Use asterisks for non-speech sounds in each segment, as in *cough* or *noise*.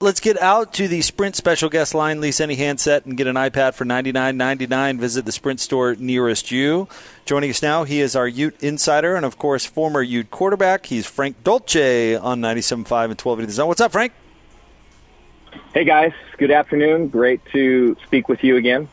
Let's get out to the Sprint special guest line. Lease any handset and get an iPad for ninety nine ninety nine. Visit the Sprint store nearest you. Joining us now, he is our Ute insider and, of course, former Ute quarterback. He's Frank Dolce on 97.5 and 1280 The Zone. What's up, Frank? Hey, guys. Good afternoon. Great to speak with you again.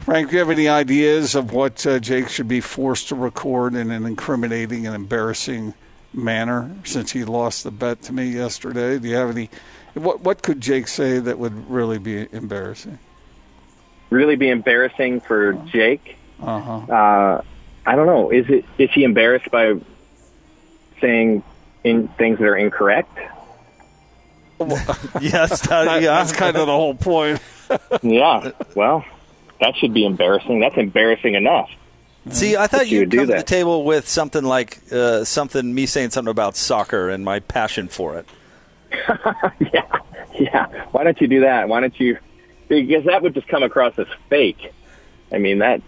Frank, do you have any ideas of what uh, Jake should be forced to record in an incriminating and embarrassing manner since he lost the bet to me yesterday? Do you have any what what could Jake say that would really be embarrassing? Really be embarrassing for Jake? Uh-huh. Uh, I don't know. Is it is he embarrassed by saying in things that are incorrect? *laughs* yes, that, That- yeah. That's kind of the whole point. *laughs* yeah. Well, that should be embarrassing. That's embarrassing enough. See, I thought That you you'd do come to the table with something like uh, something me saying something about soccer and my passion for it. *laughs* yeah, yeah. Why don't you do that? Why don't you? Because that would just come across as fake. I mean, that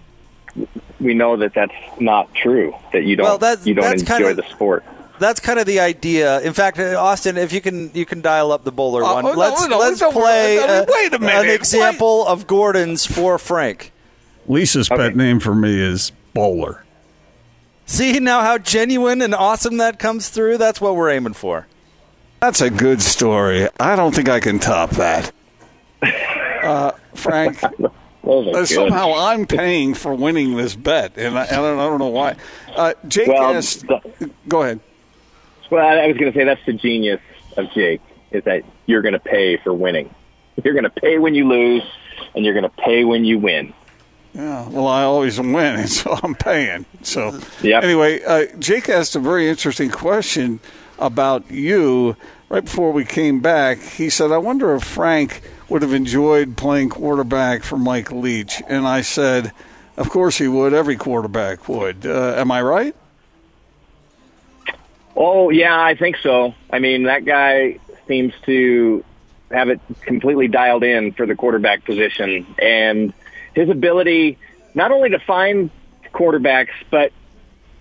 we know that that's not true. That you don't Well, that's- you don't that's enjoy kinda- the sport. That's kind of the idea. In fact, uh, Austin, if you can, you can dial up the bowler Uh, one. oh, no, let's no, let's don't play I mean, uh, wait a minute. an example of Gordon's for Frank. Lisa's Okay. pet name for me is Bowler. See now how genuine and awesome that comes through. That's what we're aiming for. That's a good story. I don't think I can top that. Uh, Frank, *laughs* uh, somehow I'm paying for winning this bet, and I, I, don't, I don't know why. Uh, Jake Well, asked. the- Go ahead. Well, I I was going to say that's the genius of Jake is that you're going to pay for winning. You're going to pay when you lose, and you're going to pay when you win. Yeah, well, I always win, *laughs* and so I'm paying. So, Yep. anyway, uh, Jake asked a very interesting question about you right before we came back. He said, I wonder if Frank would have enjoyed playing quarterback for Mike Leach. And I said, Of course he would. Every quarterback would. Uh, am I right? Oh, yeah, I think so. I mean, that guy seems to have it completely dialed in for the quarterback position. And his ability not only to find quarterbacks, but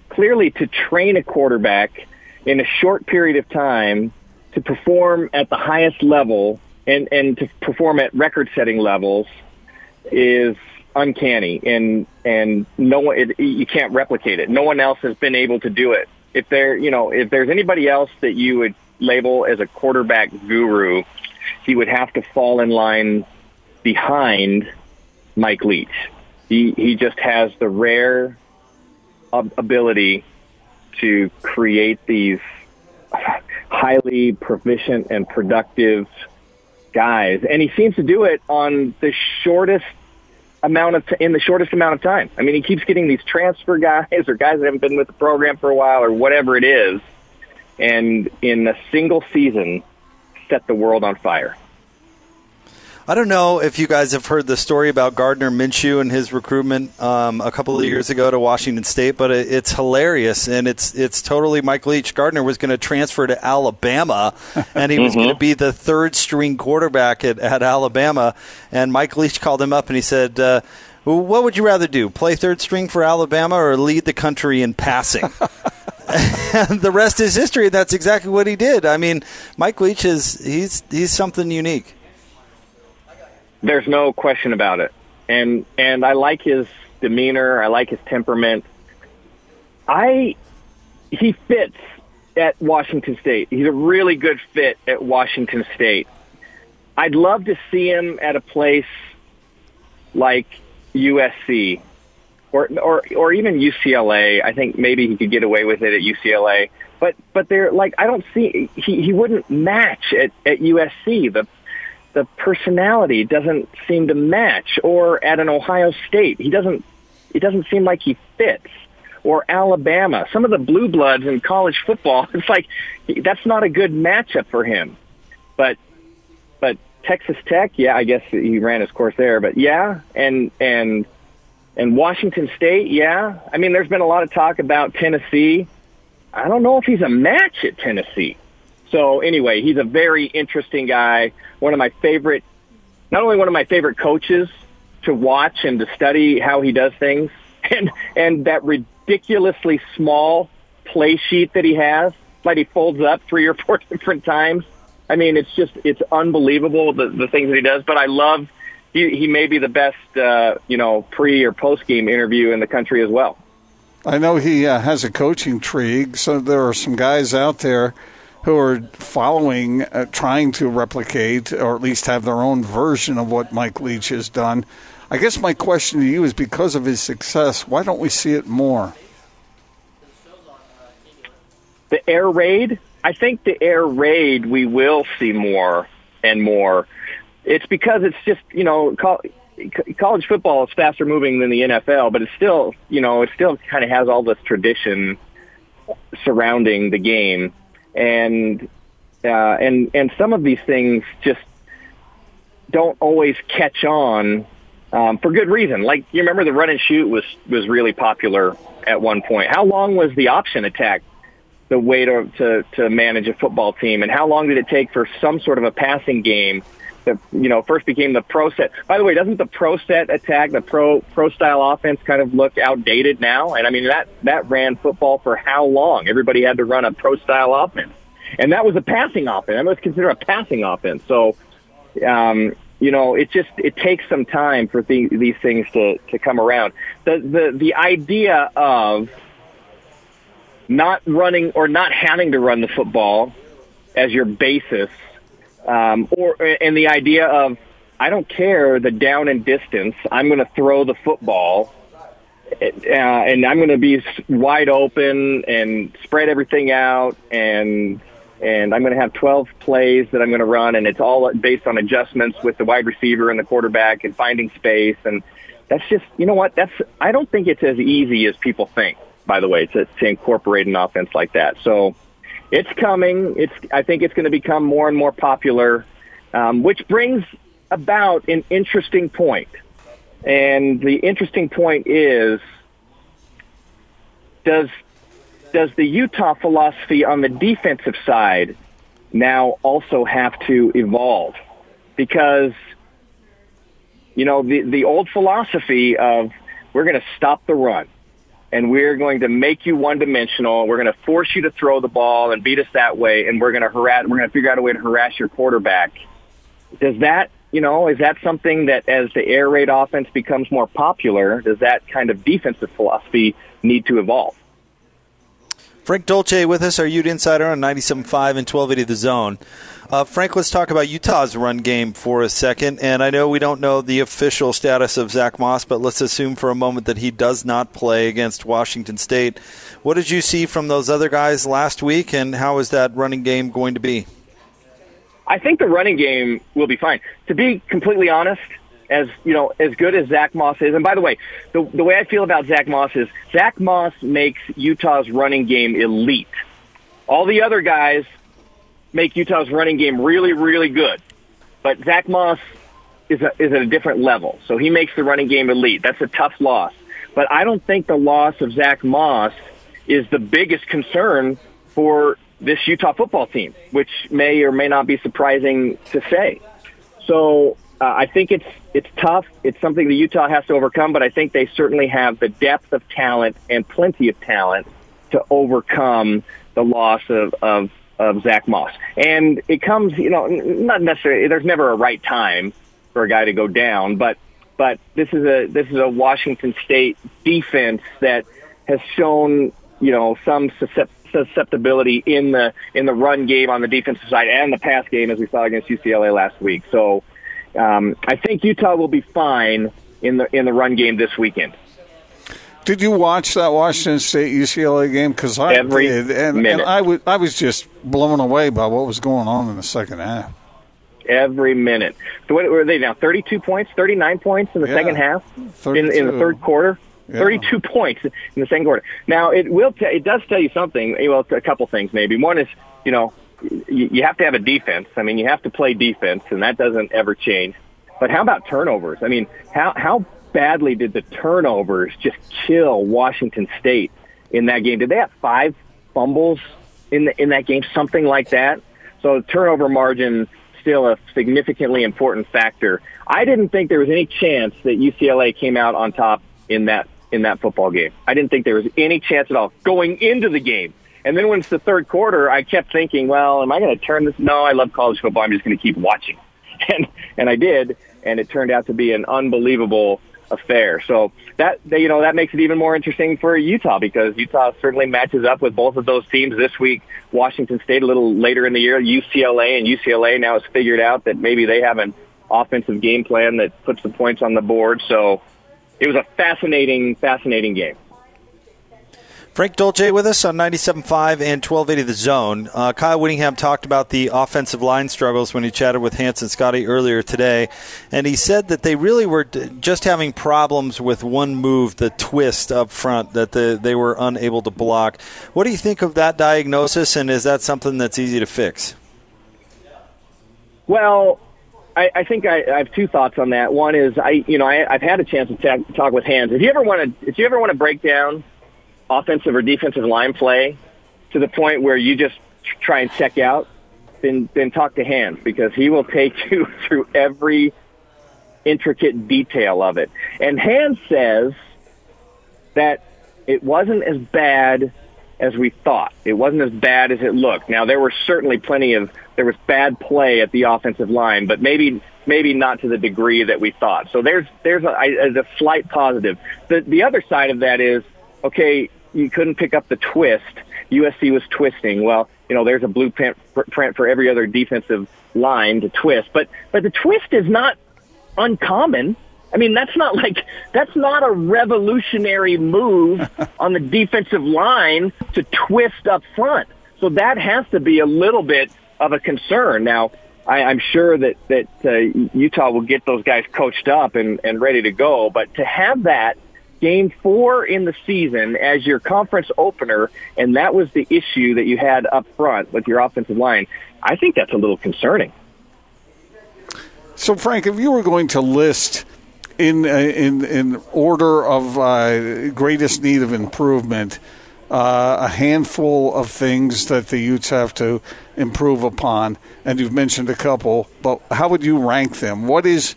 clearly to train a quarterback in a short period of time to perform at the highest level and, and to perform at record setting levels is uncanny and and no one it, you can't replicate it. No one else has been able to do it. If there, you know, if there's anybody else that you would label as a quarterback guru, he would have to fall in line behind Mike Leach. He he just has the rare ability to create these highly proficient and productive guys, and he seems to do it on the shortest amount of t- in the shortest amount of time. I mean, he keeps getting these transfer *laughs* guys or guys that haven't been with the program for a while or whatever it is, and in a single season, set the world on fire. I don't know if you guys have heard the story about Gardner Minshew and his recruitment um, a couple of years ago to Washington State, but it, it's hilarious and it's it's totally Mike Leach. Gardner was going to transfer to Alabama, *laughs* and he was going to be the third string quarterback at, at Alabama. And Mike Leach called him up and he said. Uh, what would you rather do? Play third string for Alabama or lead the country in passing? and *laughs* *laughs* the rest is history. That's exactly what he did. I mean, Mike Leach is he's he's something unique. There's no question about it. And and I like his demeanor. I like his temperament. I he fits at Washington State. He's a really good fit at Washington State. I'd love to see him at a place like USC or or or even UCLA. I think maybe he could get away with it at UCLA. But but they're like I don't see he he wouldn't match at at USC. The the personality doesn't seem to match or at an Ohio State. He doesn't it doesn't seem like he fits. Or Alabama. Some of the blue bloods in college football, *laughs* it's like that's not a good matchup for him. But but Texas Tech, yeah, I guess he ran his course there, but yeah, and and and Washington State, yeah. I mean, there's been a lot of talk about Tennessee. I don't know if he's a match at Tennessee. So anyway, he's a very interesting guy. One of my favorite, not only one of my favorite coaches to watch and to study how he does things, *laughs* and and that ridiculously small play sheet that he has, like he folds up three or four *laughs* different times. I mean, it's just it's unbelievable the the things that he does. But I love he he may be the best uh, you know pre or post game interview in the country as well. I know he uh, has a coaching tree, so there are some guys out there who are following, uh, trying to replicate, or at least have their own version of what Mike Leach has done. I guess my question to you is because of his success, why don't we see it more? The air raid, I think the air raid we will see more and more. It's because it's just, you know, college football is faster moving than the NFL, but it's still, you know, it still kind of has all this tradition surrounding the game, and uh, and and some of these things just don't always catch on um, for good reason. Like you remember, the run and shoot was was really popular at one point. How long was the option attack the way to to, to manage a football team, and how long did it take for some sort of a passing game? That you know first became the pro set. By the way, doesn't the pro set attack, the pro pro style offense, kind of look outdated now? And I mean that that ran football for how long? Everybody had to run a pro style offense, and that was a passing offense. That was considered a passing offense. So, um, you know, it just it takes some time for the, these things to to come around. The the the idea of not running or not having to run the football as your basis um, or and the idea of I don't care the down and distance. I'm going to throw the football, uh, and I'm going to be wide open and spread everything out, and and I'm going to have 12 plays that I'm going to run, and it's all based on adjustments with the wide receiver and the quarterback and finding space, and that's just you know what that's I don't think it's as easy as people think. By the way, to to incorporate an offense like that, so it's coming. It's I think it's going to become more and more popular, um, which brings about an interesting point. And the interesting point is, does does the Utah philosophy on the defensive side now also have to evolve? Because you know the the old philosophy of we're going to stop the run and we're going to make you one dimensional. We're going to force you to throw the ball and beat us that way, and we're going to harass. We're going to figure out a way to harass your quarterback. Does that, you know, is that something that as the air raid offense becomes more popular, does that kind of defensive philosophy need to evolve? Frank Dolce with us, our Ute Insider on 97.5 and 1280 The Zone. Uh, Frank, let's talk about Utah's run game for a second. And I know we don't know the official status of Zack Moss, but let's assume for a moment that he does not play against Washington State. What did you see from those other guys last week, and how is that running game going to be? I think the running game will be fine. To be completely honest, as you know, as good as Zack Moss is, and by the way, the the way I feel about Zack Moss is Zack Moss makes Utah's running game elite. All the other guys make Utah's running game really, really good. But Zack Moss is, a, is at a different level. So he makes the running game elite. That's a tough loss. But I don't think the loss of Zack Moss is the biggest concern for this Utah football team, which may or may not be surprising to say. So uh, I think it's it's tough. It's something that Utah has to overcome, but I think they certainly have the depth of talent and plenty of talent to overcome the loss of, of of Zack Moss. And it comes, you know, not necessarily. There's never a right time for a guy to go down, but but this is a this is a Washington State defense that has shown, you know, some susceptibility in the in the run game on the defensive side and the pass game as we saw against UCLA last week. So um, I think Utah will be fine in the in the run game this weekend. Did you watch that Washington State UCLA game? Because I Every did, and, minute. and I was I was just blown away by what was going on in the second half. Every minute. So what were they now? Thirty-two points, thirty-nine points in the Yeah. second half, in, 32. in the third quarter. Yeah. Thirty-two points in the second quarter. Now it will. T- it does tell you something. Well, a couple things maybe. One is you know you have to have a defense. I mean, you have to play defense, and that doesn't ever change. But how about turnovers? I mean, how how badly did the turnovers just kill Washington State in that game? Did they have five fumbles in the, in that game? Something like that. So the turnover margin still a significantly important factor. I didn't think there was any chance that UCLA came out on top in that in that football game. I didn't think there was any chance at all going into the game. And then when it's the third quarter, I kept thinking, well, am I going to turn this? No, I love college football. I'm just going to keep watching. *laughs* And, and I did. And it turned out to be an unbelievable affair. So that, you know, that makes it even more interesting for Utah because Utah certainly matches up with both of those teams this week. Washington State a little later in the year, UCLA and UCLA now has figured out that maybe they have an offensive game plan that puts the points on the board. So it was a fascinating, fascinating game. Frank Dolce with us on 97.5 and 1280 The Zone. Uh, Kyle Whittingham talked about the offensive line struggles when he chatted with Hanson Scotty earlier today, and he said that they really were just having problems with one move, the twist up front, that the, they were unable to block. What do you think of that diagnosis, and is that something that's easy to fix? Well, I, I think I, I have two thoughts on that. One is I, you know, I, I've had a chance to talk with Hans. If you ever want to, if you ever want to break down offensive or defensive line play to the point where you just try and check out, then then talk to Hans because he will take *laughs* you through every intricate detail of it. And Hans says that it wasn't as bad as we thought. It wasn't as bad as it looked. Now there were certainly plenty of there was bad play at the offensive line, but maybe maybe not to the degree that we thought. So there's there's a, a slight positive. The the other side of that is okay, you couldn't pick up the twist. USC was twisting. Well, you know, there's a blueprint for every other defensive line to twist, but but the twist is not uncommon. I mean, that's not like that's not a revolutionary move *laughs* on the defensive line to twist up front. So that has to be a little bit of a concern. Now, I, I'm sure that that uh, Utah will get those guys coached up and, and ready to go. But to have that game four in the season as your conference opener, and that was the issue that you had up front with your offensive line, I think that's a little concerning. So, Frank, if you were going to list in uh, in in order of uh, greatest need of improvement, uh, a handful of things that the Utes have to improve upon, and you've mentioned a couple. But how would you rank them? What is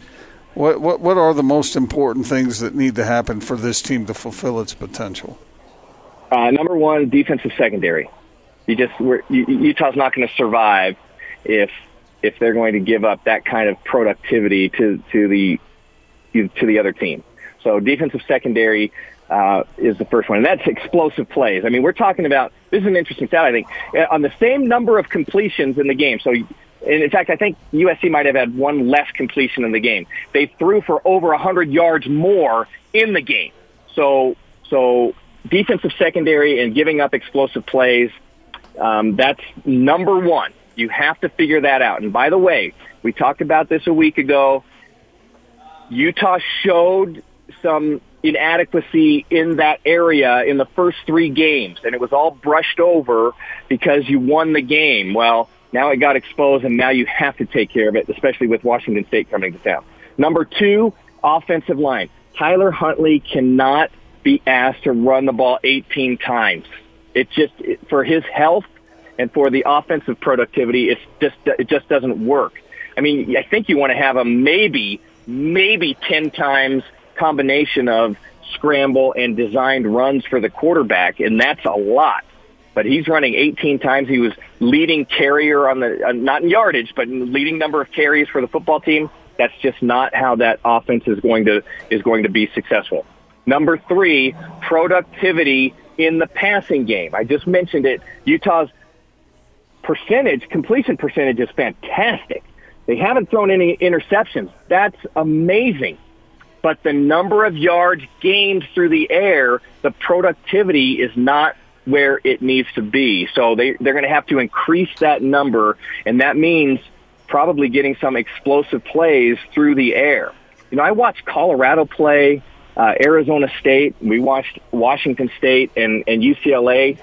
what, what, what are the most important things that need to happen for this team to fulfill its potential? Uh, number one, defensive secondary. You just we're, Utah's not going to survive if if they're going to give up that kind of productivity to to the to the other team. So defensive secondary uh, is the first one, and that's explosive plays. I mean, we're talking about this is an interesting stat. I think uh, on the same number of completions in the game. So and in fact, I think USC might have had one less completion in the game. They threw for over 100 yards more in the game. So, so defensive secondary and giving up explosive plays, um, that's number one. You have to figure that out. And by the way, we talked about this a week ago. Utah showed some inadequacy in that area in the first three games, and it was all brushed over because you won the game. Well, now it got exposed, and now you have to take care of it, especially with Washington State coming to town. Number two, offensive line. Tyler Huntley cannot be asked to run the ball 18 times. It just for his health and for the offensive productivity, it's just it just doesn't work. I mean, I think you want to have a maybe maybe 10 times combination of scramble and designed runs for the quarterback, and that's a lot but he's running 18 times. He was leading carrier on the, uh, not in yardage, but in leading number of carries for the football team. That's just not how that offense is going to, is going to be successful. Number three, productivity in the passing game. I just mentioned it. Utah's percentage, completion percentage is fantastic. They haven't thrown any interceptions. That's amazing. But the number of yards gained through the air, the productivity is not where it needs to be. So they, they're going to have to increase that number, and that means probably getting some explosive plays through the air. You know, I watched Colorado play, uh, Arizona State. We watched Washington State and, and UCLA.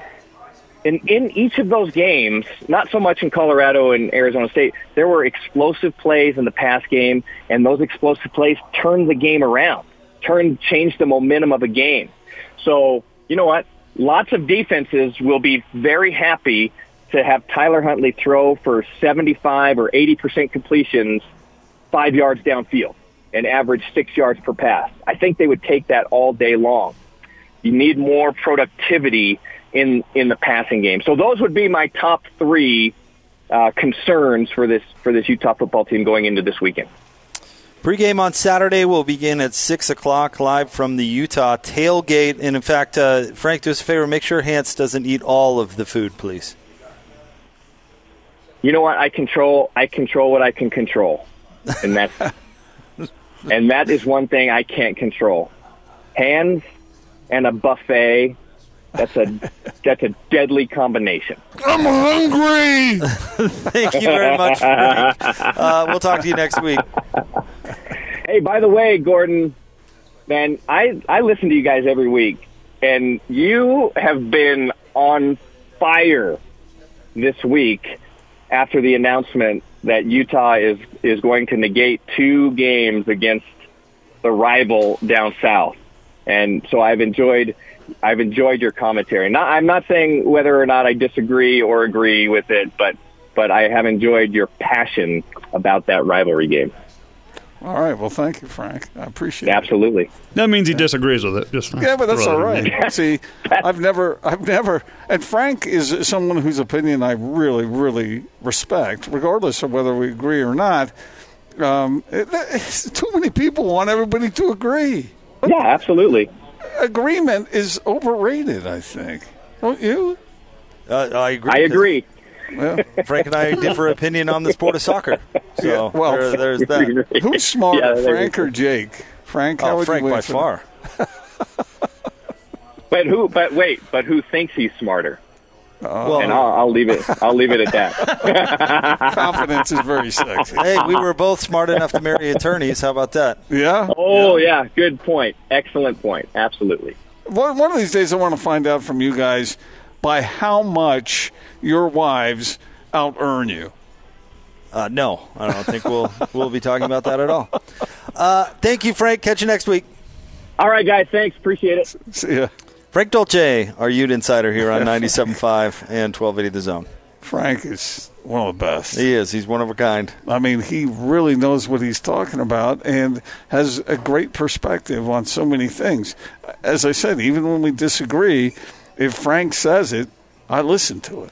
And in each of those games, not so much in Colorado and Arizona State, there were explosive plays in the pass game, and those explosive plays turned the game around, turned, changed the momentum of a game. So, you know what? Lots of defenses will be very happy to have Tyler Huntley throw for 75 or 80% completions five yards downfield and average six yards per pass. I think they would take that all day long. You need more productivity in in the passing game. So those would be my top three uh, concerns for this for this Utah football team going into this weekend. Pregame on Saturday will begin at 6 o'clock live from the Utah tailgate. And in fact, uh, Frank, do us a favor, make sure Hans doesn't eat all of the food, please. You know what? I control I control what I can control. And that's *laughs* and that is one thing I can't control. Hans and a buffet that's a that's a deadly combination. I'm hungry. *laughs* Thank you very much, Frank. *laughs* Uh, we'll talk to you next week. Hey, by the way, Gordon, man, I I listen to you guys every week, and you have been on fire this week after the announcement that Utah is is going to negate two games against the rival down south, and so I've enjoyed I've enjoyed your commentary. Not, I'm not saying whether or not I disagree or agree with it, but but I have enjoyed your passion about that rivalry game. All right. Well, thank you, Frank. I appreciate it. Absolutely. That means he disagrees with it. Just. Yeah, but that's all right. all that in there. right. *laughs* See, I've never, I've never, and Frank is someone whose opinion I really, really respect, regardless of whether we agree or not. Um, it, it's- too many people want everybody to agree. Yeah, absolutely. Agreement is overrated. I think. Don't you? Uh, I agree. I agree. Well, Frank and I *laughs* differ opinion on the sport of soccer. *laughs* So Yeah, well, there- there's *laughs* that. who's smarter, Yeah, Frank or Jake? Frank, how Oh, would Frank you by far. But who? But wait. But who thinks he's smarter? Well, And I'll, I'll leave it. I'll leave it at that. that? Confidence is very sexy. hey, we were both smart enough to marry attorneys. How about that? Yeah. Oh yeah, good point. Excellent point. Absolutely. One, one of these days, I want to find out from you guys by how much your wives out earn you. Uh, no, I don't think we'll we'll be talking about that at all. Uh, thank you, Frank. Catch you next week. All right, guys. Thanks. Appreciate it. See ya. Frank Dolce, our Ute Insider here on 97.5 *laughs* and 1280 The Zone. Frank is one of the best. He is. He's one of a kind. I mean, he really knows what he's talking about and has a great perspective on so many things. As I said, even when we disagree, if Frank says it, I listen to it.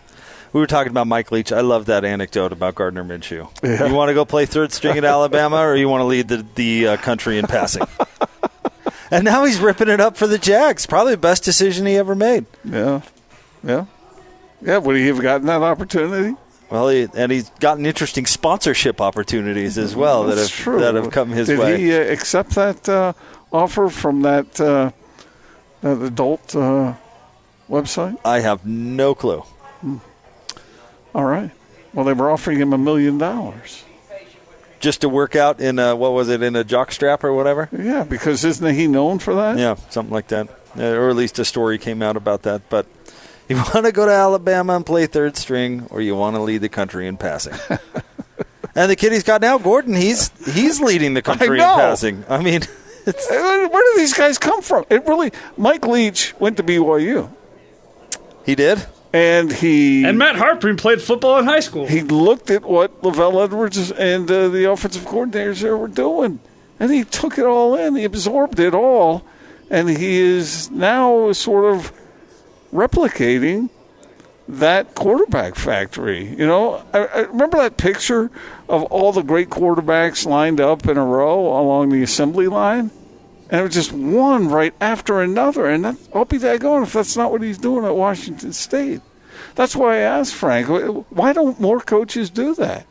We were talking about Mike Leach. I love that anecdote about Gardner Minshew. Yeah. You want to go play third string at Alabama, or you want to lead the the uh, country in passing? *laughs* and now he's ripping it up for the Jags. Probably the best decision he ever made. Yeah. Yeah. Yeah. Would he have gotten that opportunity? Well, he, and he's gotten interesting sponsorship opportunities as well that have true. that have come his Did way. he uh, accept that uh, offer from that, uh, that adult uh, website? I have no clue. All right. Well, they were offering him a million dollars. Just to work out in a, what was it in a jock strap or whatever? Yeah, because isn't he known for that? Yeah, something like that. Uh, or at least a story came out about that. But *laughs* you want to go to Alabama and play third string, or you want to lead the country in passing. *laughs* and the kid he's got now, Gordon, he's he's leading the country in passing. I mean, *laughs* it's, Where do these guys come from? It really. Mike Leach went to BYU, he did. and he And Matt Harpring played football in high school. he looked at what LaVell Edwards and uh, the offensive coordinators there were doing, and he took it all in. He absorbed it all, and he is now sort of replicating that quarterback factory. You know, I, I remember that picture of all the great quarterbacks lined up in a row along the assembly line. And it was just one right after another. And that, I'll be daggone if that's not what he's doing at Washington State. That's why I asked Frank, why don't more coaches do that?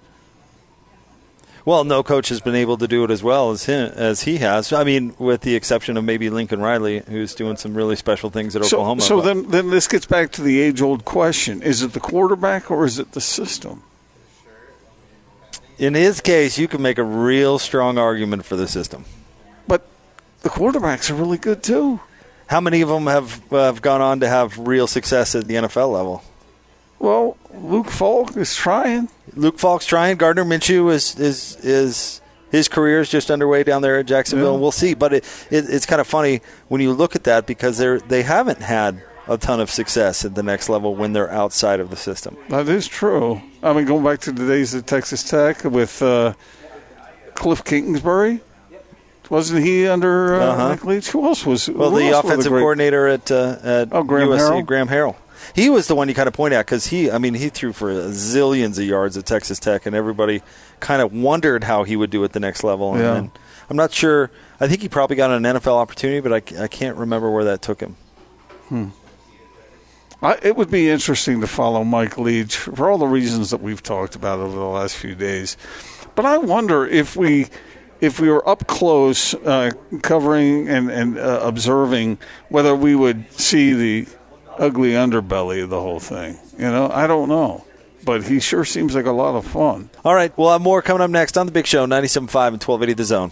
Well, no coach has been able to do it as well as him, as he has. I mean, with the exception of maybe Lincoln Riley, who's doing some really special things at So, Oklahoma. so then, then this gets back to the age old question is it the quarterback or is it the system? in his case, you can make a real strong argument for the system. The quarterbacks are really good too. How many of them have uh, have gone on to have real success at the NFL level? Well, Luke Falk is trying. Luke Falk's trying. Gardner Minshew is is is his career is just underway down there at Jacksonville, Yeah. and we'll see. But it, it, it's kind of funny when you look at that because they're they haven't had a ton of success at the next level when they're outside of the system. That is true. I mean, going back to the days at Texas Tech with uh, Cliff Kingsbury, wasn't he under uh, Uh-huh. Mike Leach? Who else was? Well, the offensive great- coordinator at uh, at Oh, Graham USC, Harrell? Graham Harrell. He was the one you kind of point at because he, I mean, he threw for zillions of yards at Texas Tech, and everybody kind of wondered how he would do at the next level. Yeah. And I'm not sure. I think he probably got an NFL opportunity, but I, I can't remember where that took him. I, it would be interesting to follow Mike Leach for all the reasons that we've talked about over the last few days. But I wonder if we if we were up close, uh, covering and, and uh, observing, whether we would see the ugly underbelly of the whole thing. You know, I don't know. But he sure seems like a lot of fun. All right, we'll have more coming up next on the Big Show, 97.5 and 1280 The Zone.